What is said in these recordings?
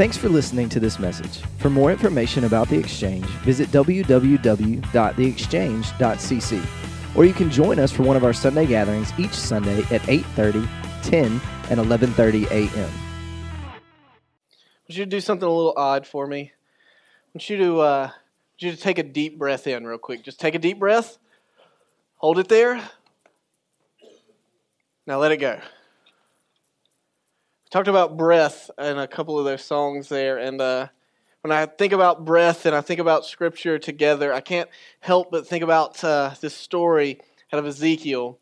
Thanks for listening to this message. For more information about The Exchange, visit www.theexchange.cc or you can join us for one of our Sunday gatherings each Sunday at 8:30, 10, and 11:30 a.m. Want you do something a little odd for me. I want you to uh, want you to take a deep breath in real quick. Just take a deep breath. Hold it there. Now let it go. Talked about breath in a couple of those songs there, and uh, when I think about breath and I think about Scripture together, I can't help but think about uh, this story out of Ezekiel.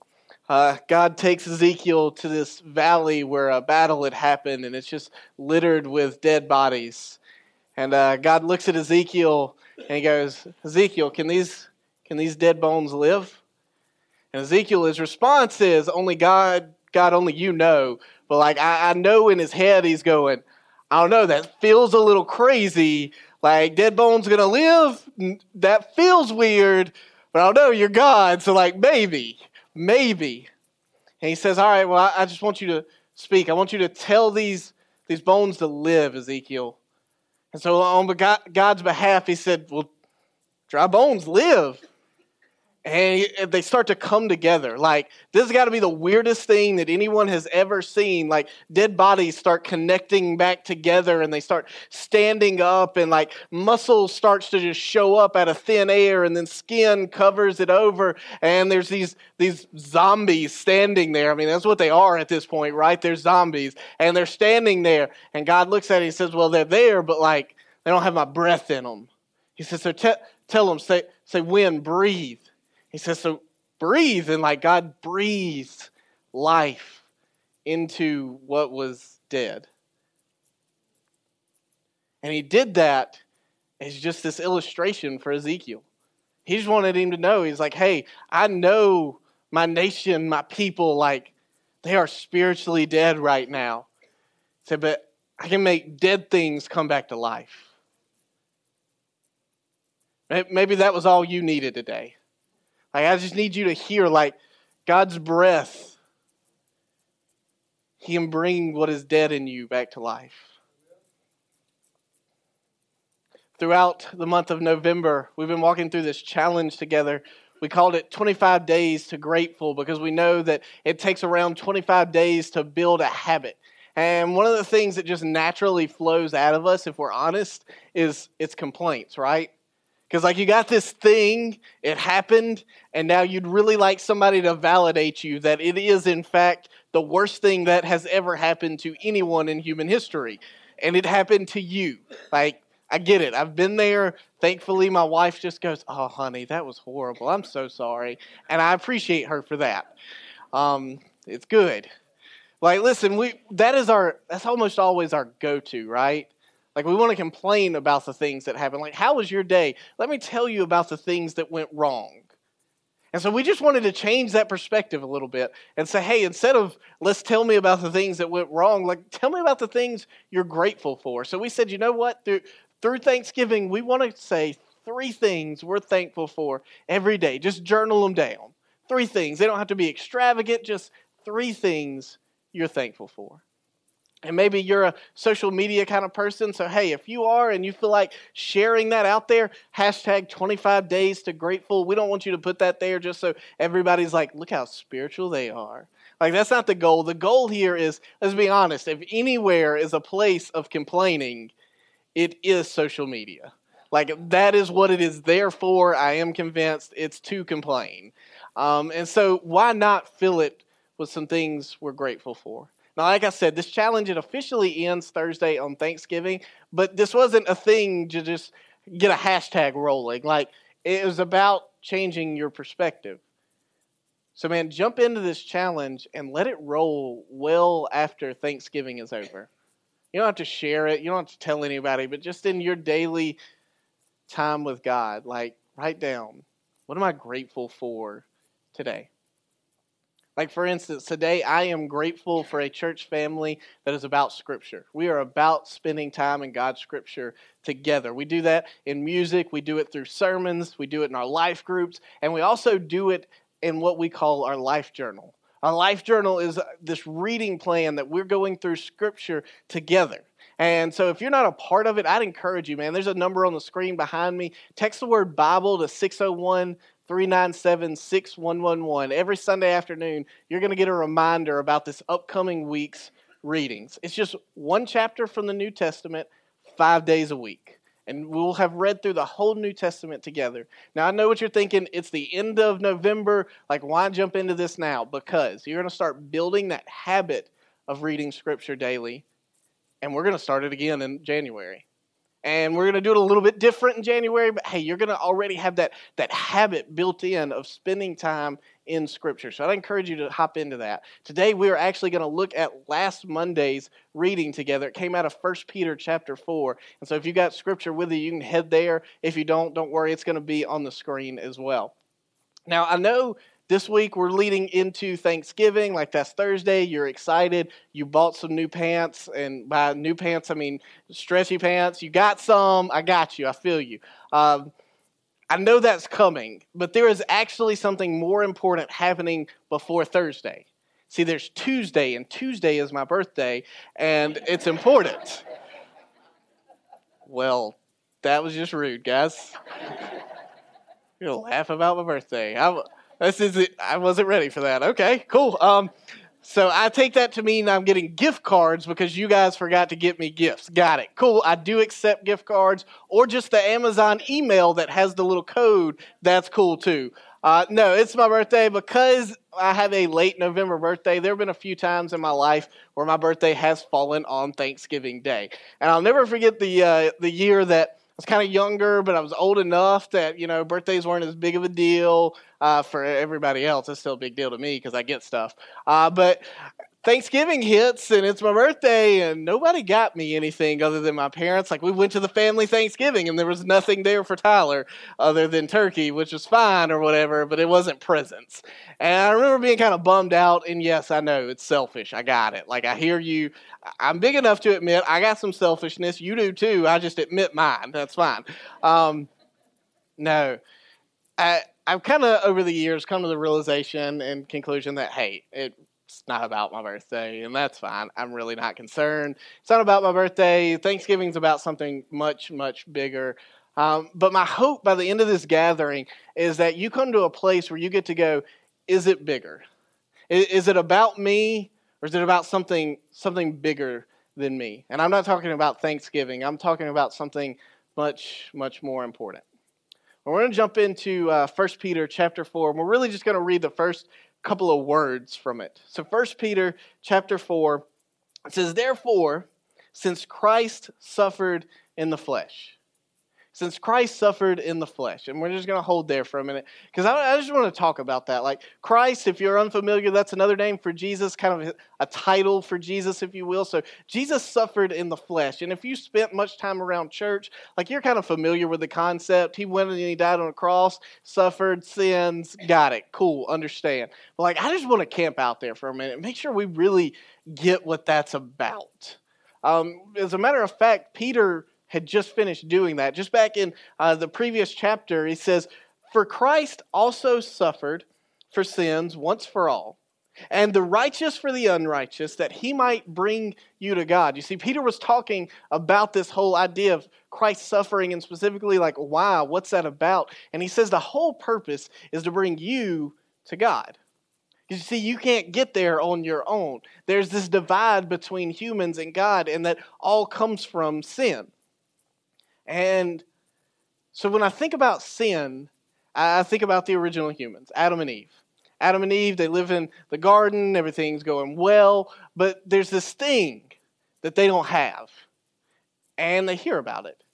Uh, God takes Ezekiel to this valley where a battle had happened, and it's just littered with dead bodies. And uh, God looks at Ezekiel and he goes, "Ezekiel, can these can these dead bones live?" And Ezekiel, his response is, "Only God, God, only you know." But like I, I know in his head, he's going, I don't know, that feels a little crazy. Like, dead bones gonna live? That feels weird, but I don't know, you're God, so like, maybe, maybe. And he says, All right, well, I, I just want you to speak. I want you to tell these, these bones to live, Ezekiel. And so, on God's behalf, he said, Well, dry bones live and they start to come together. Like, this has got to be the weirdest thing that anyone has ever seen. Like, dead bodies start connecting back together and they start standing up, and like muscle starts to just show up out of thin air, and then skin covers it over, and there's these, these zombies standing there. I mean, that's what they are at this point, right? They're zombies, and they're standing there, and God looks at it and says, Well, they're there, but like, they don't have my breath in them. He says, So te- tell them, say, say, wind, breathe. He says, so breathe. And like God breathed life into what was dead. And he did that as just this illustration for Ezekiel. He just wanted him to know. He's like, hey, I know my nation, my people, like, they are spiritually dead right now. He said, but I can make dead things come back to life. Maybe that was all you needed today. Like, I just need you to hear, like, God's breath. He can bring what is dead in you back to life. Throughout the month of November, we've been walking through this challenge together. We called it 25 Days to Grateful because we know that it takes around 25 days to build a habit. And one of the things that just naturally flows out of us, if we're honest, is it's complaints, right? Because, like, you got this thing, it happened, and now you'd really like somebody to validate you that it is, in fact, the worst thing that has ever happened to anyone in human history. And it happened to you. Like, I get it. I've been there. Thankfully, my wife just goes, Oh, honey, that was horrible. I'm so sorry. And I appreciate her for that. Um, it's good. Like, listen, we that is our that's almost always our go-to, right? Like, we want to complain about the things that happen. Like, how was your day? Let me tell you about the things that went wrong. And so we just wanted to change that perspective a little bit and say, hey, instead of let's tell me about the things that went wrong, like tell me about the things you're grateful for. So we said, you know what? Through, through Thanksgiving, we want to say three things we're thankful for every day. Just journal them down. Three things. They don't have to be extravagant, just three things you're thankful for. And maybe you're a social media kind of person. So, hey, if you are and you feel like sharing that out there, hashtag 25 days to grateful. We don't want you to put that there just so everybody's like, look how spiritual they are. Like, that's not the goal. The goal here is, let's be honest, if anywhere is a place of complaining, it is social media. Like, that is what it is there for. I am convinced it's to complain. Um, and so, why not fill it with some things we're grateful for? Now, like I said, this challenge it officially ends Thursday on Thanksgiving, but this wasn't a thing to just get a hashtag rolling. Like it was about changing your perspective. So, man, jump into this challenge and let it roll well after Thanksgiving is over. You don't have to share it, you don't have to tell anybody, but just in your daily time with God, like write down what am I grateful for today? Like, for instance, today I am grateful for a church family that is about Scripture. We are about spending time in God's Scripture together. We do that in music, we do it through sermons, we do it in our life groups, and we also do it in what we call our life journal. Our life journal is uh, this reading plan that we're going through Scripture together. And so if you're not a part of it, I'd encourage you, man. There's a number on the screen behind me. Text the word Bible to 601 397 6111. Every Sunday afternoon, you're going to get a reminder about this upcoming week's readings. It's just one chapter from the New Testament, five days a week and we'll have read through the whole New Testament together. Now, I know what you're thinking. It's the end of November. Like, why jump into this now? Because you're going to start building that habit of reading Scripture daily, and we're going to start it again in January. And we're going to do it a little bit different in January, but hey, you're going to already have that, that habit built in of spending time in Scripture. So I'd encourage you to hop into that. Today we are actually going to look at last Monday's reading together. It came out of 1 Peter chapter 4. And so if you got Scripture with you, you can head there. If you don't, don't worry, it's going to be on the screen as well. Now, I know this week we're leading into Thanksgiving, like that's Thursday. You're excited. You bought some new pants, and by new pants I mean stretchy pants. You got some. I got you. I feel you. Um, I know that's coming, but there is actually something more important happening before Thursday. See, there's Tuesday, and Tuesday is my birthday, and it's important. Well, that was just rude, guys. You're gonna laugh about my birthday. I, this is it. I wasn't ready for that. Okay, cool. Um, so I take that to mean I'm getting gift cards because you guys forgot to get me gifts. Got it. Cool. I do accept gift cards or just the Amazon email that has the little code. That's cool too. Uh, no, it's my birthday because I have a late November birthday. There have been a few times in my life where my birthday has fallen on Thanksgiving Day, and I'll never forget the uh, the year that was kind of younger, but I was old enough that you know birthdays weren't as big of a deal uh, for everybody else. It's still a big deal to me because I get stuff. Uh, but Thanksgiving hits and it's my birthday, and nobody got me anything other than my parents. Like, we went to the family Thanksgiving and there was nothing there for Tyler other than turkey, which was fine or whatever, but it wasn't presents. And I remember being kind of bummed out, and yes, I know it's selfish. I got it. Like, I hear you. I'm big enough to admit I got some selfishness. You do too. I just admit mine. That's fine. Um, no. I, I've kind of over the years come to the realization and conclusion that hey, it's not about my birthday, and that's fine. I'm really not concerned. It's not about my birthday. Thanksgiving's about something much, much bigger. Um, but my hope by the end of this gathering is that you come to a place where you get to go, is it bigger? Is, it about me, or is it about something something bigger than me? And I'm not talking about Thanksgiving. I'm talking about something much, much more important. We're going to jump into uh, 1 Peter chapter 4, and we're really just going to read the first couple of words from it. So 1 Peter chapter 4 it says, Therefore, since Christ suffered in the flesh, since Christ suffered in the flesh. And we're just going to hold there for a minute because I, I, just want to talk about that. Like Christ, if you're unfamiliar, that's another name for Jesus, kind of a title for Jesus, if you will. So Jesus suffered in the flesh. And if you spent much time around church, like you're kind of familiar with the concept. He went and he died on a cross, suffered sins, got it, cool, understand. But like, I just want to camp out there for a minute, make sure we really get what that's about. Um, as a matter of fact, Peter had just finished doing that. Just back in uh, the previous chapter, he says, For Christ also suffered for sins once for all, and the righteous for the unrighteous, that he might bring you to God. You see, Peter was talking about this whole idea of Christ suffering, and specifically, like, wow, what's that about? And he says the whole purpose is to bring you to God. You see, you can't get there on your own. There's this divide between humans and God, and that all comes from sin. And so when I think about sin, I think about the original humans, Adam and Eve. Adam and Eve, they live in the garden, everything's going well, but there's this thing that they don't have. And they hear about it.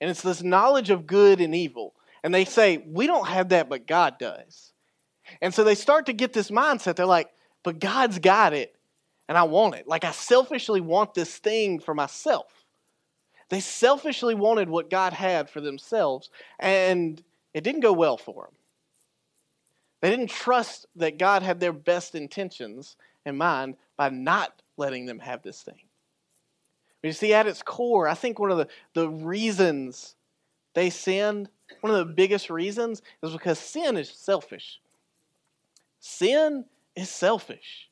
And it's this knowledge of good and evil. And they say, We don't have that, but God does. And so they start to get this mindset. They're like, But God's got it, and I want it. Like, I selfishly want this thing for myself. They selfishly wanted what God had for themselves, and it didn't go well for them. They didn't trust that God had their best intentions in mind by not letting them have this thing. But you see, at its core, I think one of the, the reasons they sinned, one of the biggest reasons, is because sin is selfish. Sin is selfish.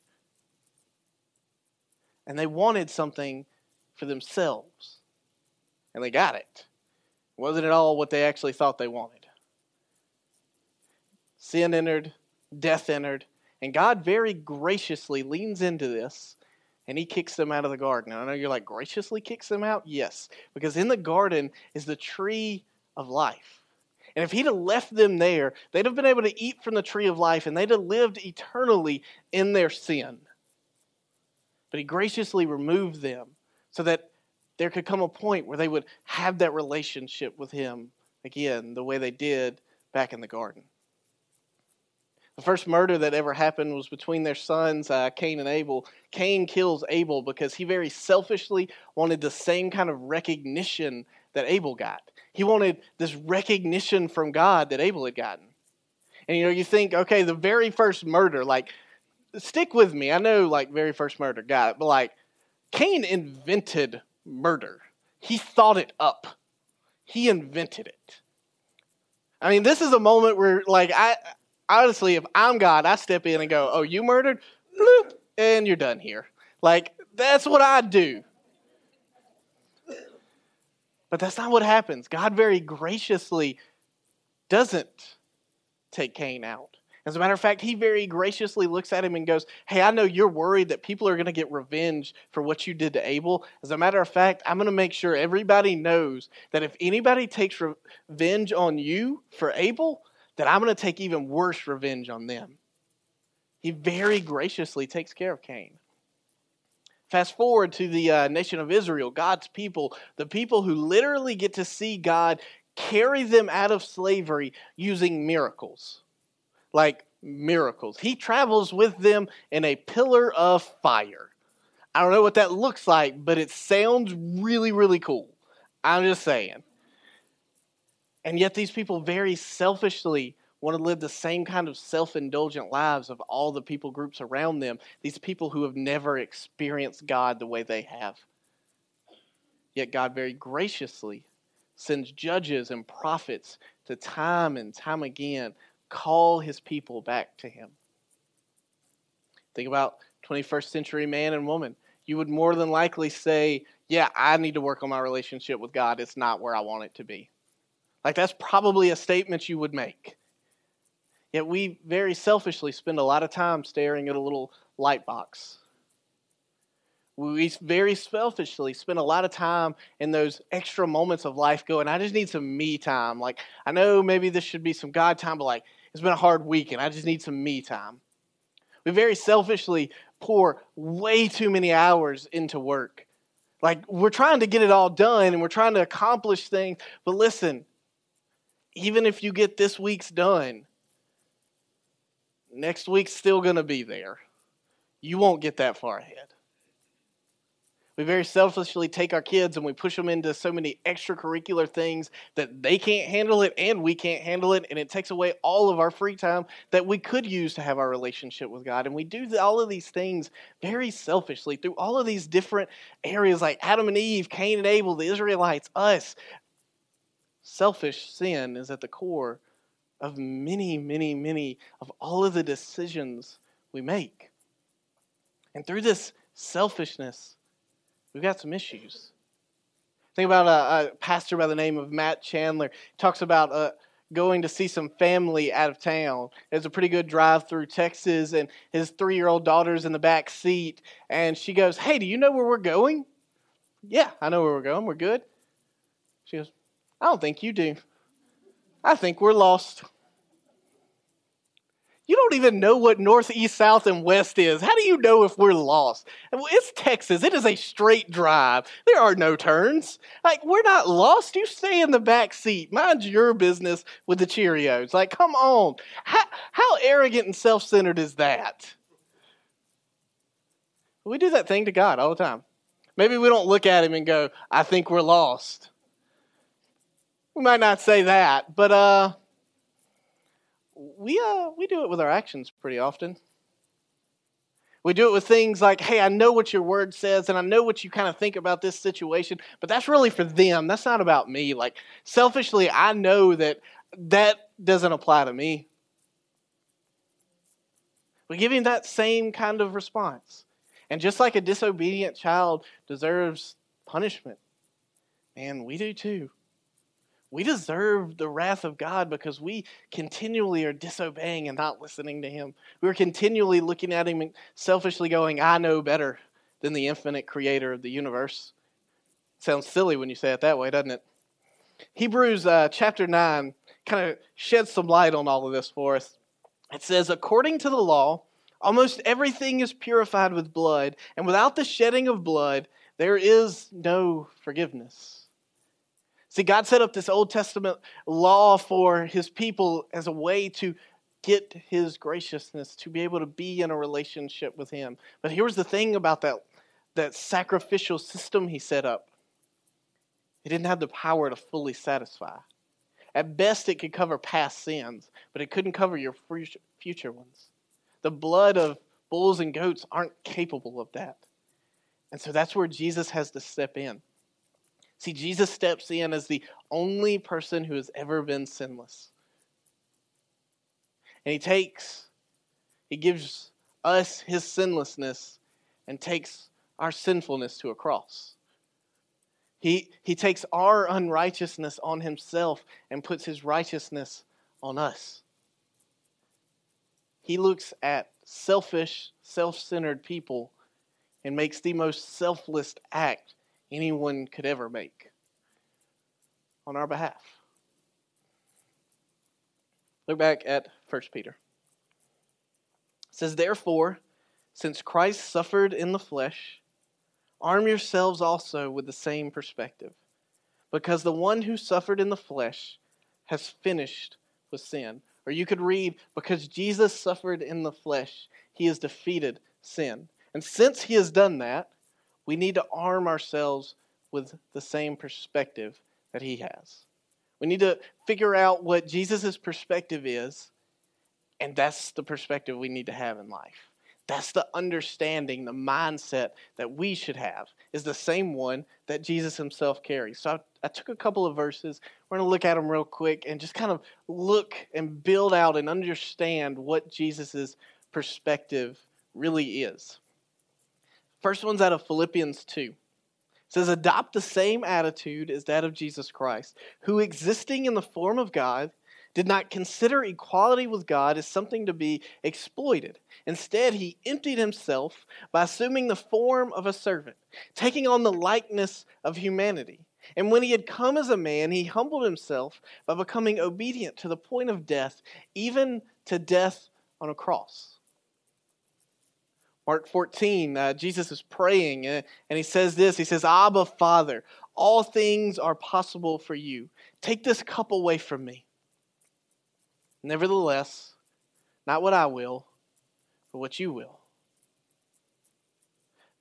And they wanted something for for themselves. And they got it. Wasn't at all what they actually thought they wanted. Sin entered, death entered, and God very graciously leans into this and he kicks them out of the garden. And I know you're like, graciously kicks them out? Yes, because in the garden is the tree of life. And if he'd have left them there, they'd have been able to eat from the tree of life and they'd have lived eternally in their sin. But he graciously removed them so that there could come a point where they would have that relationship with him again, the way they did back in the garden. The first murder that ever happened was between their sons, uh, Cain and Abel. Cain kills Abel because he very selfishly wanted the same kind of recognition that Abel got. He wanted this recognition from God that Abel had gotten. And you know, you think, okay, the very first murder, like, stick with me. I know, like, very first murder, got it. But, like, Cain invented murder, he thought it up, he invented it. I mean, this is a moment where, like, I honestly, if I'm God, I step in and go, "Oh, you murdered," and you're done here. Like that's what I do. But that's not what happens. God very graciously doesn't take Cain out. As a matter of fact, he very graciously looks at him and goes, Hey, I know you're worried that people are going to get revenge for what you did to Abel. As a matter of fact, I'm going to make sure everybody knows that if anybody takes revenge on you for Abel, that I'm going to take even worse revenge on them. He very graciously takes care of Cain. Fast forward to the uh, nation of Israel, God's people, the people who literally get to see God carry them out of slavery using miracles. Like miracles. He travels with them in a pillar of fire. I don't know what that looks like, but it sounds really, really cool. I'm just saying. And yet, these people very selfishly want to live the same kind of self indulgent lives of all the people groups around them, these people who have never experienced God the way they have. Yet, God very graciously sends judges and prophets to time and time again call his people back to him. Think about 21st century man and woman. You would more than likely say, Yeah, I need to work on my relationship with God. It's not where I want it to be. Like, that's probably a statement you would make. Yet we very selfishly spend a lot of time staring at a little light box. We very selfishly spend a lot of time in those extra moments of life going, I just need some me time. Like, I know maybe this should be some God time, but like, it's been a hard week and I just need some me time. We very selfishly pour way too many hours into work. Like, we're trying to get it all done and we're trying to accomplish things, but listen, even if you get this week's done, next week's still going to be there. You won't get that far ahead. We very selfishly take our kids and we push them into so many extracurricular things that they can't handle it and we can't handle it. And it takes away all of our free time that we could use to have our relationship with God. And we do all of these things very selfishly through all of these different areas like Adam and Eve, Cain and Abel, the Israelites, us, selfish sin is at the core of many, many, many of all of the decisions we make. And through this selfishness, we've got some issues. Think about a, a pastor by the name of Matt Chandler. He talks about uh, going to see some family out of town. It's a pretty good drive through Texas, and his three year old daughter's in the back seat. And she goes, Hey, do you know where we're going? Yeah, I know where we're going. We're good. She goes, I don't think you do. I think we're lost. You don't even know what north, east, south, and west is. How do you know if we're lost? It's Texas. It is a straight drive. There are no turns. Like, we're not lost. You stay in the back seat. Mind your business with the Cheerios. Like, come on. How, how arrogant and self centered is that? We do that thing to God all the time. Maybe we don't look at Him and go, I think we're lost. We might not say that, but uh, we uh, we do it with our actions pretty often. We do it with things like, hey, I know what your word says and I know what you kind of think about this situation, but that's really for them. That's not about me. Like, selfishly, I know that that doesn't apply to me. We give him that same kind of response. And just like a disobedient child deserves punishment. Man, we do too. We deserve the wrath of God because we continually are disobeying and not listening to Him. We're continually looking at Him and selfishly going, I know better than the infinite creator of the universe. Sounds silly when you say it that way, doesn't it? Hebrews uh, chapter 9 kind of sheds some light on all of this for us. It says, According to the law, almost everything is purified with blood, and without the shedding of blood, there is no forgiveness. See, God set up this Old Testament law for his people as a way to get his graciousness, to be able to be in a relationship with him. But here's the thing about that, that sacrificial system he set up it didn't have the power to fully satisfy. At best, it could cover past sins, but it couldn't cover your future ones. The blood of bulls and goats aren't capable of that. And so that's where Jesus has to step in. See, Jesus steps in as the only person who has ever been sinless. And he takes, he gives us his sinlessness and takes our sinfulness to a cross. He, he takes our unrighteousness on himself and puts his righteousness on us. He looks at selfish, self centered people and makes the most selfless act anyone could ever make on our behalf. Look back at 1 Peter. It says, Therefore, since Christ suffered in the flesh, arm yourselves also with the same perspective, because the one who suffered in the flesh has finished with sin. Or you could read, Because Jesus suffered in the flesh, he has defeated sin. And since he has done that, we need to arm ourselves with the same perspective that he has. We need to figure out what Jesus' perspective is, and that's the perspective we need to have in life. That's the understanding, the mindset that we should have, is the same one that Jesus himself carries. So I, I took a couple of verses. We're going to look at them real quick and just kind of look and build out and understand what Jesus' perspective really is. First one's out of Philippians 2. It says, Adopt the same attitude as that of Jesus Christ, who existing in the form of God, did not consider equality with God as something to be exploited. Instead, he emptied himself by assuming the form of a servant, taking on the likeness of humanity. And when he had come as a man, he humbled himself by becoming obedient to the point of death, even to death on a cross. Mark 14, uh, Jesus is praying uh, and he says this He says, Abba, Father, all things are possible for you. Take this cup away from me. Nevertheless, not what I will, but what you will.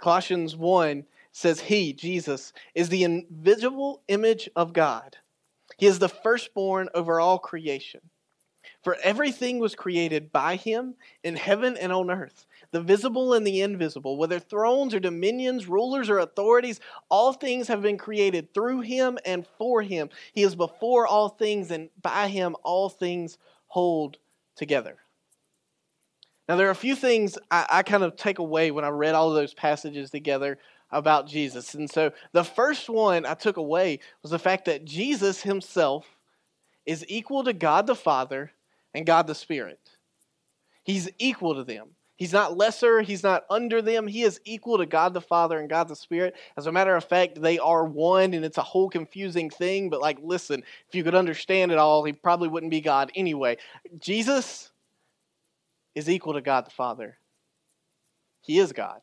Colossians 1 says, He, Jesus, is the invisible image of God. He is the firstborn over all creation. For everything was created by him in heaven and on earth the visible and the invisible, whether thrones or dominions, rulers or authorities, all things have been created through him and for him. He is before all things, and by him all things hold together. Now, there are a few things I, I kind of take away when I read all of those passages together about Jesus. And so the first one I took away was the fact that Jesus himself is equal to God the Father and God the Spirit. He's equal to them. He's not lesser, he's not under them. He is equal to God the Father and God the Spirit. As a matter of fact, they are one, and it's a whole confusing thing. But, like, listen, if you could understand it all, he probably wouldn't be God anyway. Jesus is equal to God the Father, he is God.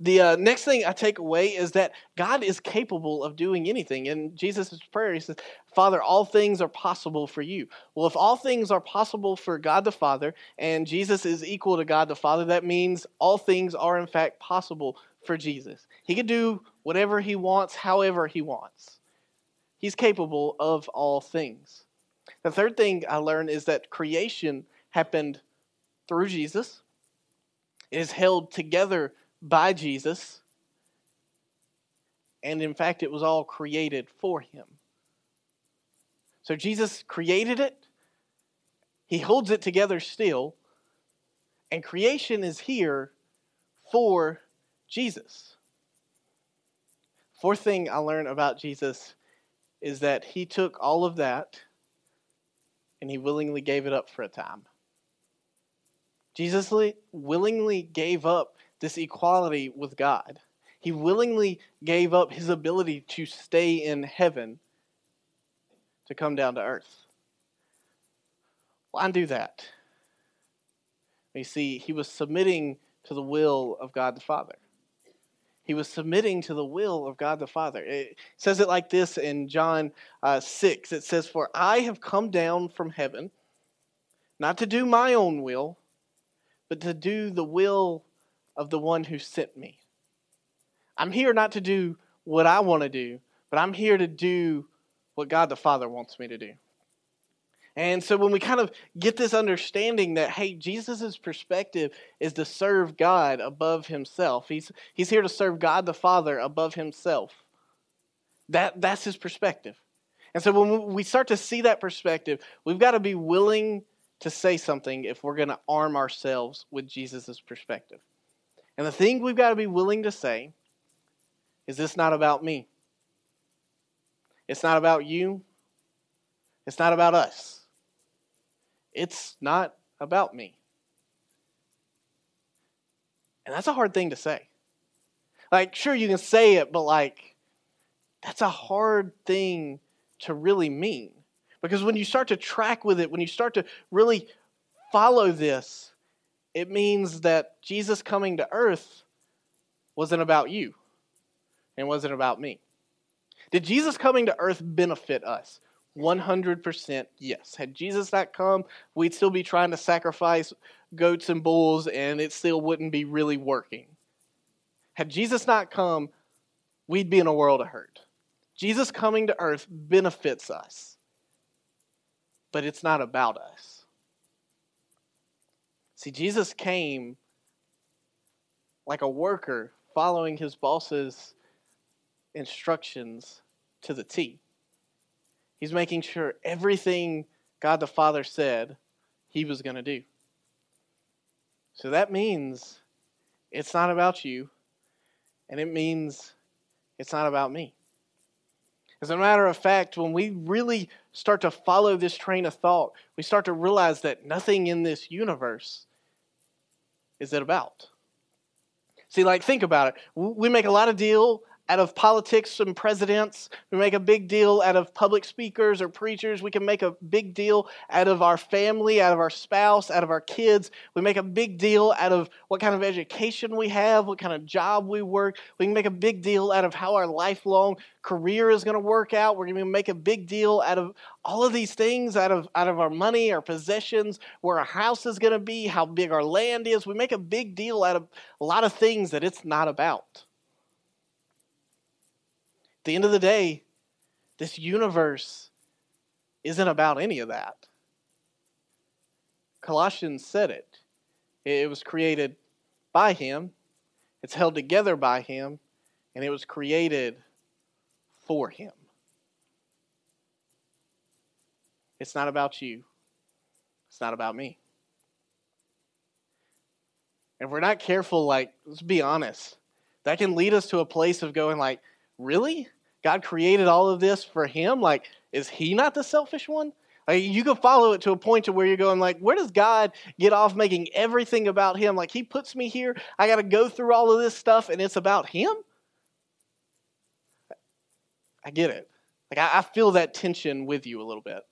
The uh, next thing I take away is that God is capable of doing anything. In Jesus' prayer, he says, Father, all things are possible for you. Well, if all things are possible for God the Father and Jesus is equal to God the Father, that means all things are in fact possible for Jesus. He can do whatever he wants, however he wants. He's capable of all things. The third thing I learned is that creation happened through Jesus, it is held together by Jesus. And in fact, it was all created for him. So Jesus created it, he holds it together still, and creation is here for Jesus. Fourth thing I learned about Jesus is that he took all of that and he willingly gave it up for a time. Jesus willingly gave up this equality with God. He willingly gave up his ability to stay in heaven to come down to earth. Why do that? You see, he was submitting to the will of God the Father. He was submitting to the will of God the Father. It says it like this in John uh, 6. It says, For I have come down from heaven, not to do my own will, but to do the will of the one who sent me. I'm here not to do what I want to do, but I'm here to do what God the Father wants me to do. And so when we kind of get this understanding that, hey, Jesus' perspective is to serve God above himself. He's, he's here to serve God the Father above himself. That, that's his perspective. And so when we start to see that perspective, we've got to be willing to say something if we're going to arm ourselves with Jesus' perspective. And the thing we've got to be willing to say is this not about me? It's not about you. It's not about us. It's not about me. And that's a hard thing to say. Like, sure, you can say it, but like, that's a hard thing to really mean. Because when you start to track with it, when you start to really follow this, it means that Jesus coming to earth wasn't about you and wasn't about me. Did Jesus coming to earth benefit us? 100% yes. Had Jesus not come, we'd still be trying to sacrifice goats and bulls and it still wouldn't be really working. Had Jesus not come, we'd be in a world of hurt. Jesus coming to earth benefits us, but it's not about us. See, Jesus came like a worker following his boss's instructions to the T. He's making sure everything God the Father said he was going to do. So that means it's not about you, and it means it's not about me. As a matter of fact, when we really start to follow this train of thought, we start to realize that nothing in this universe is it about. See, like, think about it. We make a lot of deal out of politics and presidents. We make a big deal out of public speakers or preachers. We can make a big deal out of our family, out of our spouse, out of our kids. We make a big deal out of what kind of education we have, what kind of job we work. We can make a big deal out of how our lifelong career is going to work out. We're going to make a big deal out of all of these things, out of, out of our money, our possessions, where our house is going to be, how big our land is. We make a big deal out of a lot of things that it's not about the end of the day, this universe isn't about any of that. Colossians said it. It was created by Him, it's held together by Him, and it was created for Him. It's not about you, it's not about me. If we're not careful, like, let's be honest, that can lead us to a place of going, like, really? God created all of this for him. Like, is he not the selfish one? Like, you can follow it to a point to where you're going, like, where does God get off making everything about him? Like, he puts me here, I got to go through all of this stuff, and it's about him? I get it. Like, I, I feel that tension with you a little bit.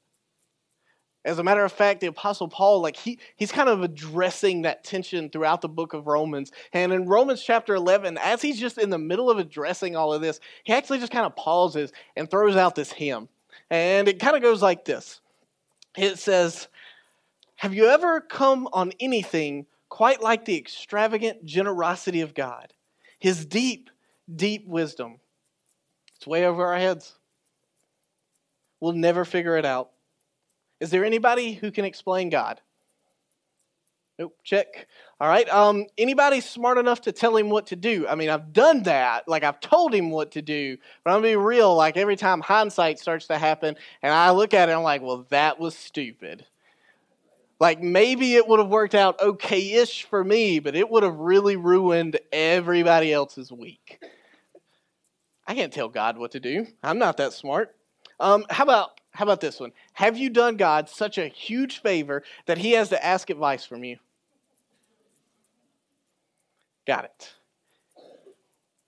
As a matter of fact, the Apostle Paul, like he, he's kind of addressing that tension throughout the book of Romans. And in Romans chapter 11, as he's just in the middle of addressing all of this, he actually just kind of pauses and throws out this hymn. And it kind of goes like this It says, Have you ever come on anything quite like the extravagant generosity of God? His deep, deep wisdom. It's way over our heads. We'll never figure it out. Is there anybody who can explain God? Nope, check. All right. Um, anybody smart enough to tell him what to do? I mean, I've done that. Like, I've told him what to do. But I'm going to be real. Like, every time hindsight starts to happen, and I look at it, I'm like, well, that was stupid. Like, maybe it would have worked out okay ish for me, but it would have really ruined everybody else's week. I can't tell God what to do. I'm not that smart. Um, how about how about this one? Have you done God such a huge favor that He has to ask advice from you? Got it.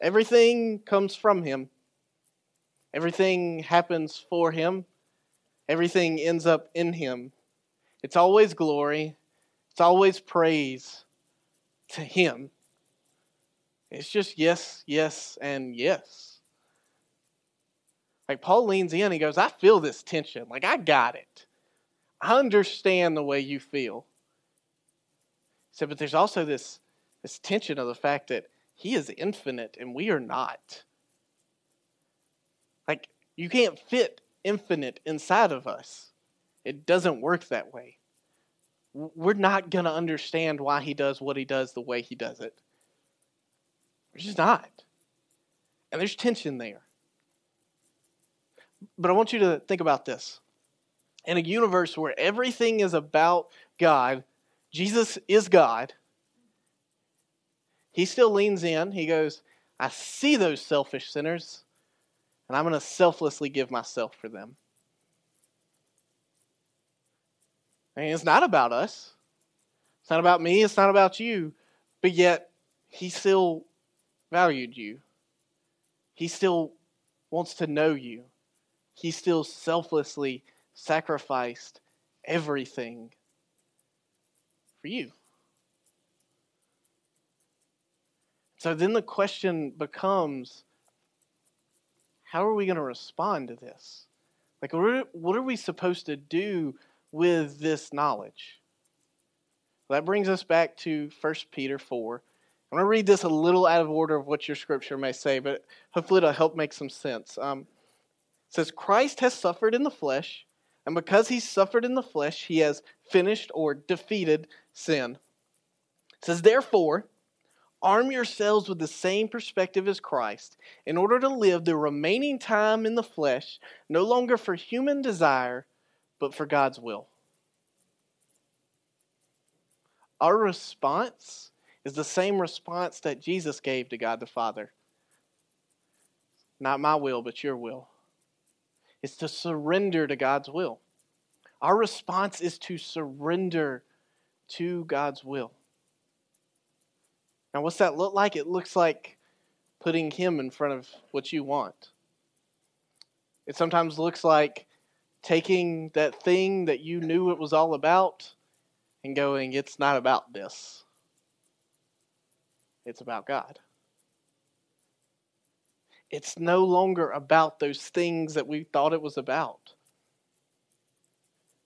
Everything comes from Him. Everything happens for Him. Everything ends up in Him. It's always glory. It's always praise to Him. It's just yes, yes, and yes. Like Paul leans in, he goes, I feel this tension. Like, I got it. I understand the way you feel. He said, but there's also this, this tension of the fact that he is infinite and we are not. Like, you can't fit infinite inside of us. It doesn't work that way. We're not going to understand why he does what he does the way he does it. We're just not. And there's tension there. But I want you to think about this. In a universe where everything is about God, Jesus is God. He still leans in. He goes, I see those selfish sinners, and I'm going to selflessly give myself for them. I mean, it's not about us. It's not about me. It's not about you. But yet, he still valued you. He still wants to know you he still selflessly sacrificed everything for you. So then the question becomes how are we going to respond to this? Like, what are we supposed to do with this knowledge? That brings us back to 1 Peter 4. I'm going to read this a little out of order of what your scripture may say, but hopefully it'll help make some sense. Um, says Christ has suffered in the flesh, and because he suffered in the flesh, he has finished or defeated sin. It says, therefore, arm yourselves with the same perspective as Christ, in order to live the remaining time in the flesh, no longer for human desire, but for God's will. Our response is the same response that Jesus gave to God the Father. Not my will, but your will is to surrender to God's will. Our response is to surrender to God's will. Now, what's that look like? It looks like putting Him in front of what you want. It sometimes looks like taking that thing that you knew it was all about and going, it's not about this, it's about God. It's no longer about those things that we thought it was about.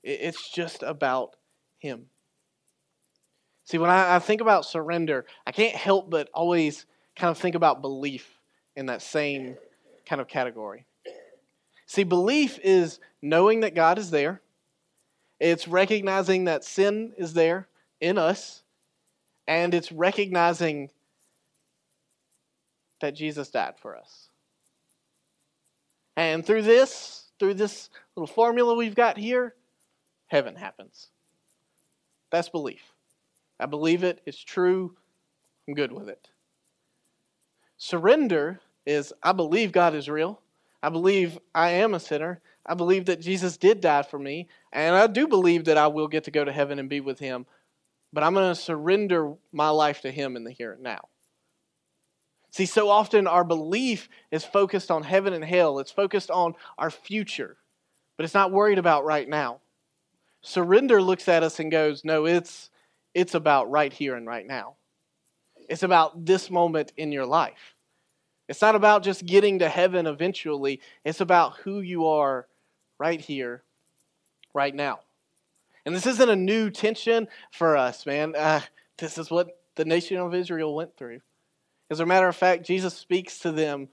It's just about Him. See, when I, think about surrender, I can't help but always kind of think about belief in that same kind of category. See, belief is knowing that God is there, it's recognizing that sin is there in us, and it's recognizing that Jesus died for us. And through this, through this little formula we've got here, heaven happens. That's belief. I believe it, it's true, I'm good with it. Surrender is I believe God is real. I believe I am a sinner. I believe that Jesus did die for me. And I do believe that I will get to go to heaven and be with Him. But I'm going to surrender my life to Him in the here and now. See, so often our belief is focused on heaven and hell, it's focused on our future, but it's not worried about right now. Surrender looks at us and goes, No, it's, it's about right here and right now. It's about this moment in your life. It's not about just getting to heaven eventually, it's about who you are right here, right now. And this isn't a new tension for us, man. Uh, this is what the nation of Israel went through. As a matter of fact, Jesus speaks to them.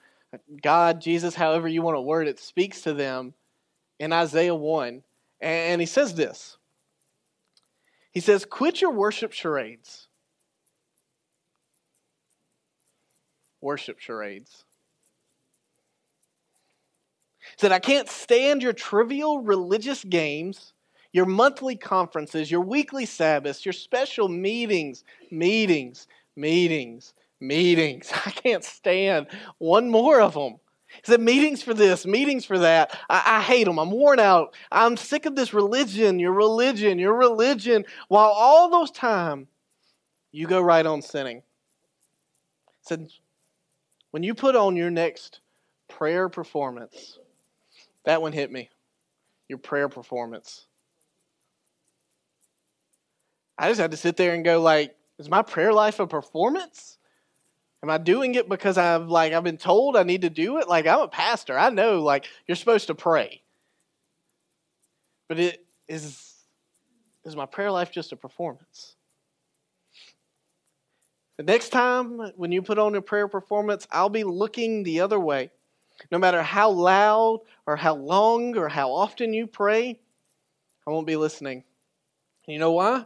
God, Jesus, however you want to word it, speaks to them in Isaiah 1. And he says this He says, Quit your worship charades. Worship charades. He said, I can't stand your trivial religious games, your monthly conferences, your weekly Sabbaths, your special meetings, meetings, meetings, meetings. I can't stand one more of them. He said, meetings for this, meetings for that. I, I hate them. I'm worn out. I'm sick of this religion, your religion, your religion. While all those time, you go right on sinning. Said, when you put on your next prayer performance, that one hit me. Your prayer performance. I just had to sit there and go like, is my prayer life a performance? Am I doing it because I've like I've been told I need to do it? Like I'm a pastor. I know like you're supposed to pray. But it is is my prayer life just a performance? The next time when you put on a prayer performance, I'll be looking the other way. No matter how loud or how long or how often you pray, I won't be listening. You know why?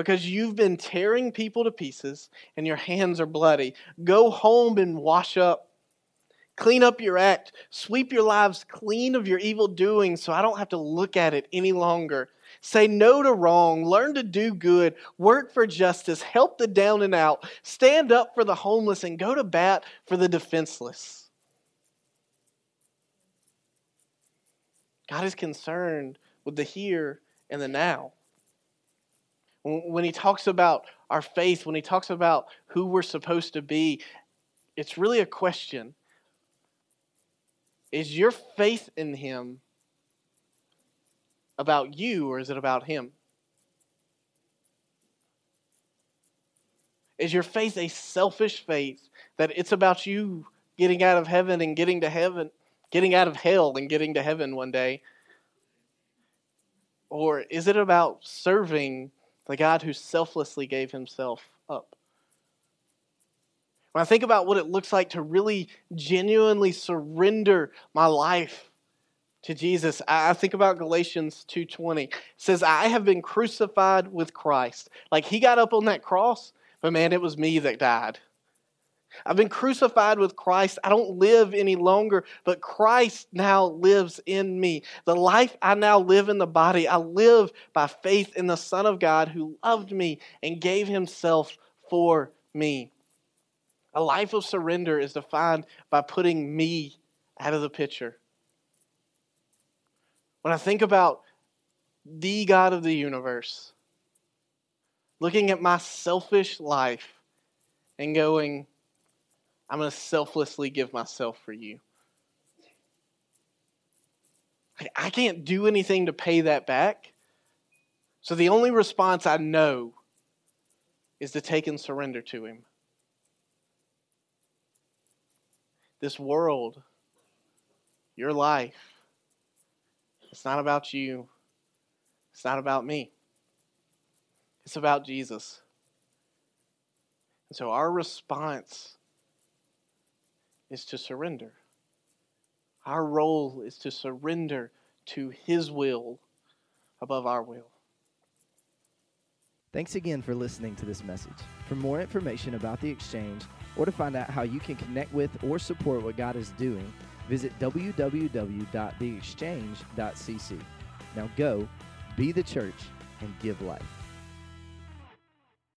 Because you've been tearing people to pieces and your hands are bloody. Go home and wash up. Clean up your act. Sweep your lives clean of your evil doing so I don't have to look at it any longer. Say no to wrong. Learn to do good. Work for justice. Help the down and out. Stand up for the homeless and go to bat for the defenseless. God is concerned with the here and the now. When he talks about our faith, when he talks about who we're supposed to be, it's really a question. Is your faith in him about you or is it about him? Is your faith a selfish faith that it's about you getting out of heaven and getting to heaven, getting out of hell and getting to heaven one day? Or is it about serving the God who selflessly gave himself up. When I think about what it looks like to really genuinely surrender my life to Jesus, I think about Galatians 2:20. It says, "I have been crucified with Christ." Like he got up on that cross, but man, it was me that died. I've been crucified with Christ. I don't live any longer, but Christ now lives in me. The life I now live in the body, I live by faith in the Son of God who loved me and gave himself for me. A life of surrender is defined by putting me out of the picture. When I think about the God of the universe, looking at my selfish life and going, I'm going to selflessly give myself for you. I can't do anything to pay that back. So the only response I know is to take and surrender to Him. This world, your life, it's not about you. It's not about me. It's about Jesus. And so our response is to surrender. Our role is to surrender to His will above our will. Thanks again for listening to this message. For more information about the exchange or to find out how you can connect with or support what God is doing, visit www.theexchange.cc. Now go, be the church, and give life.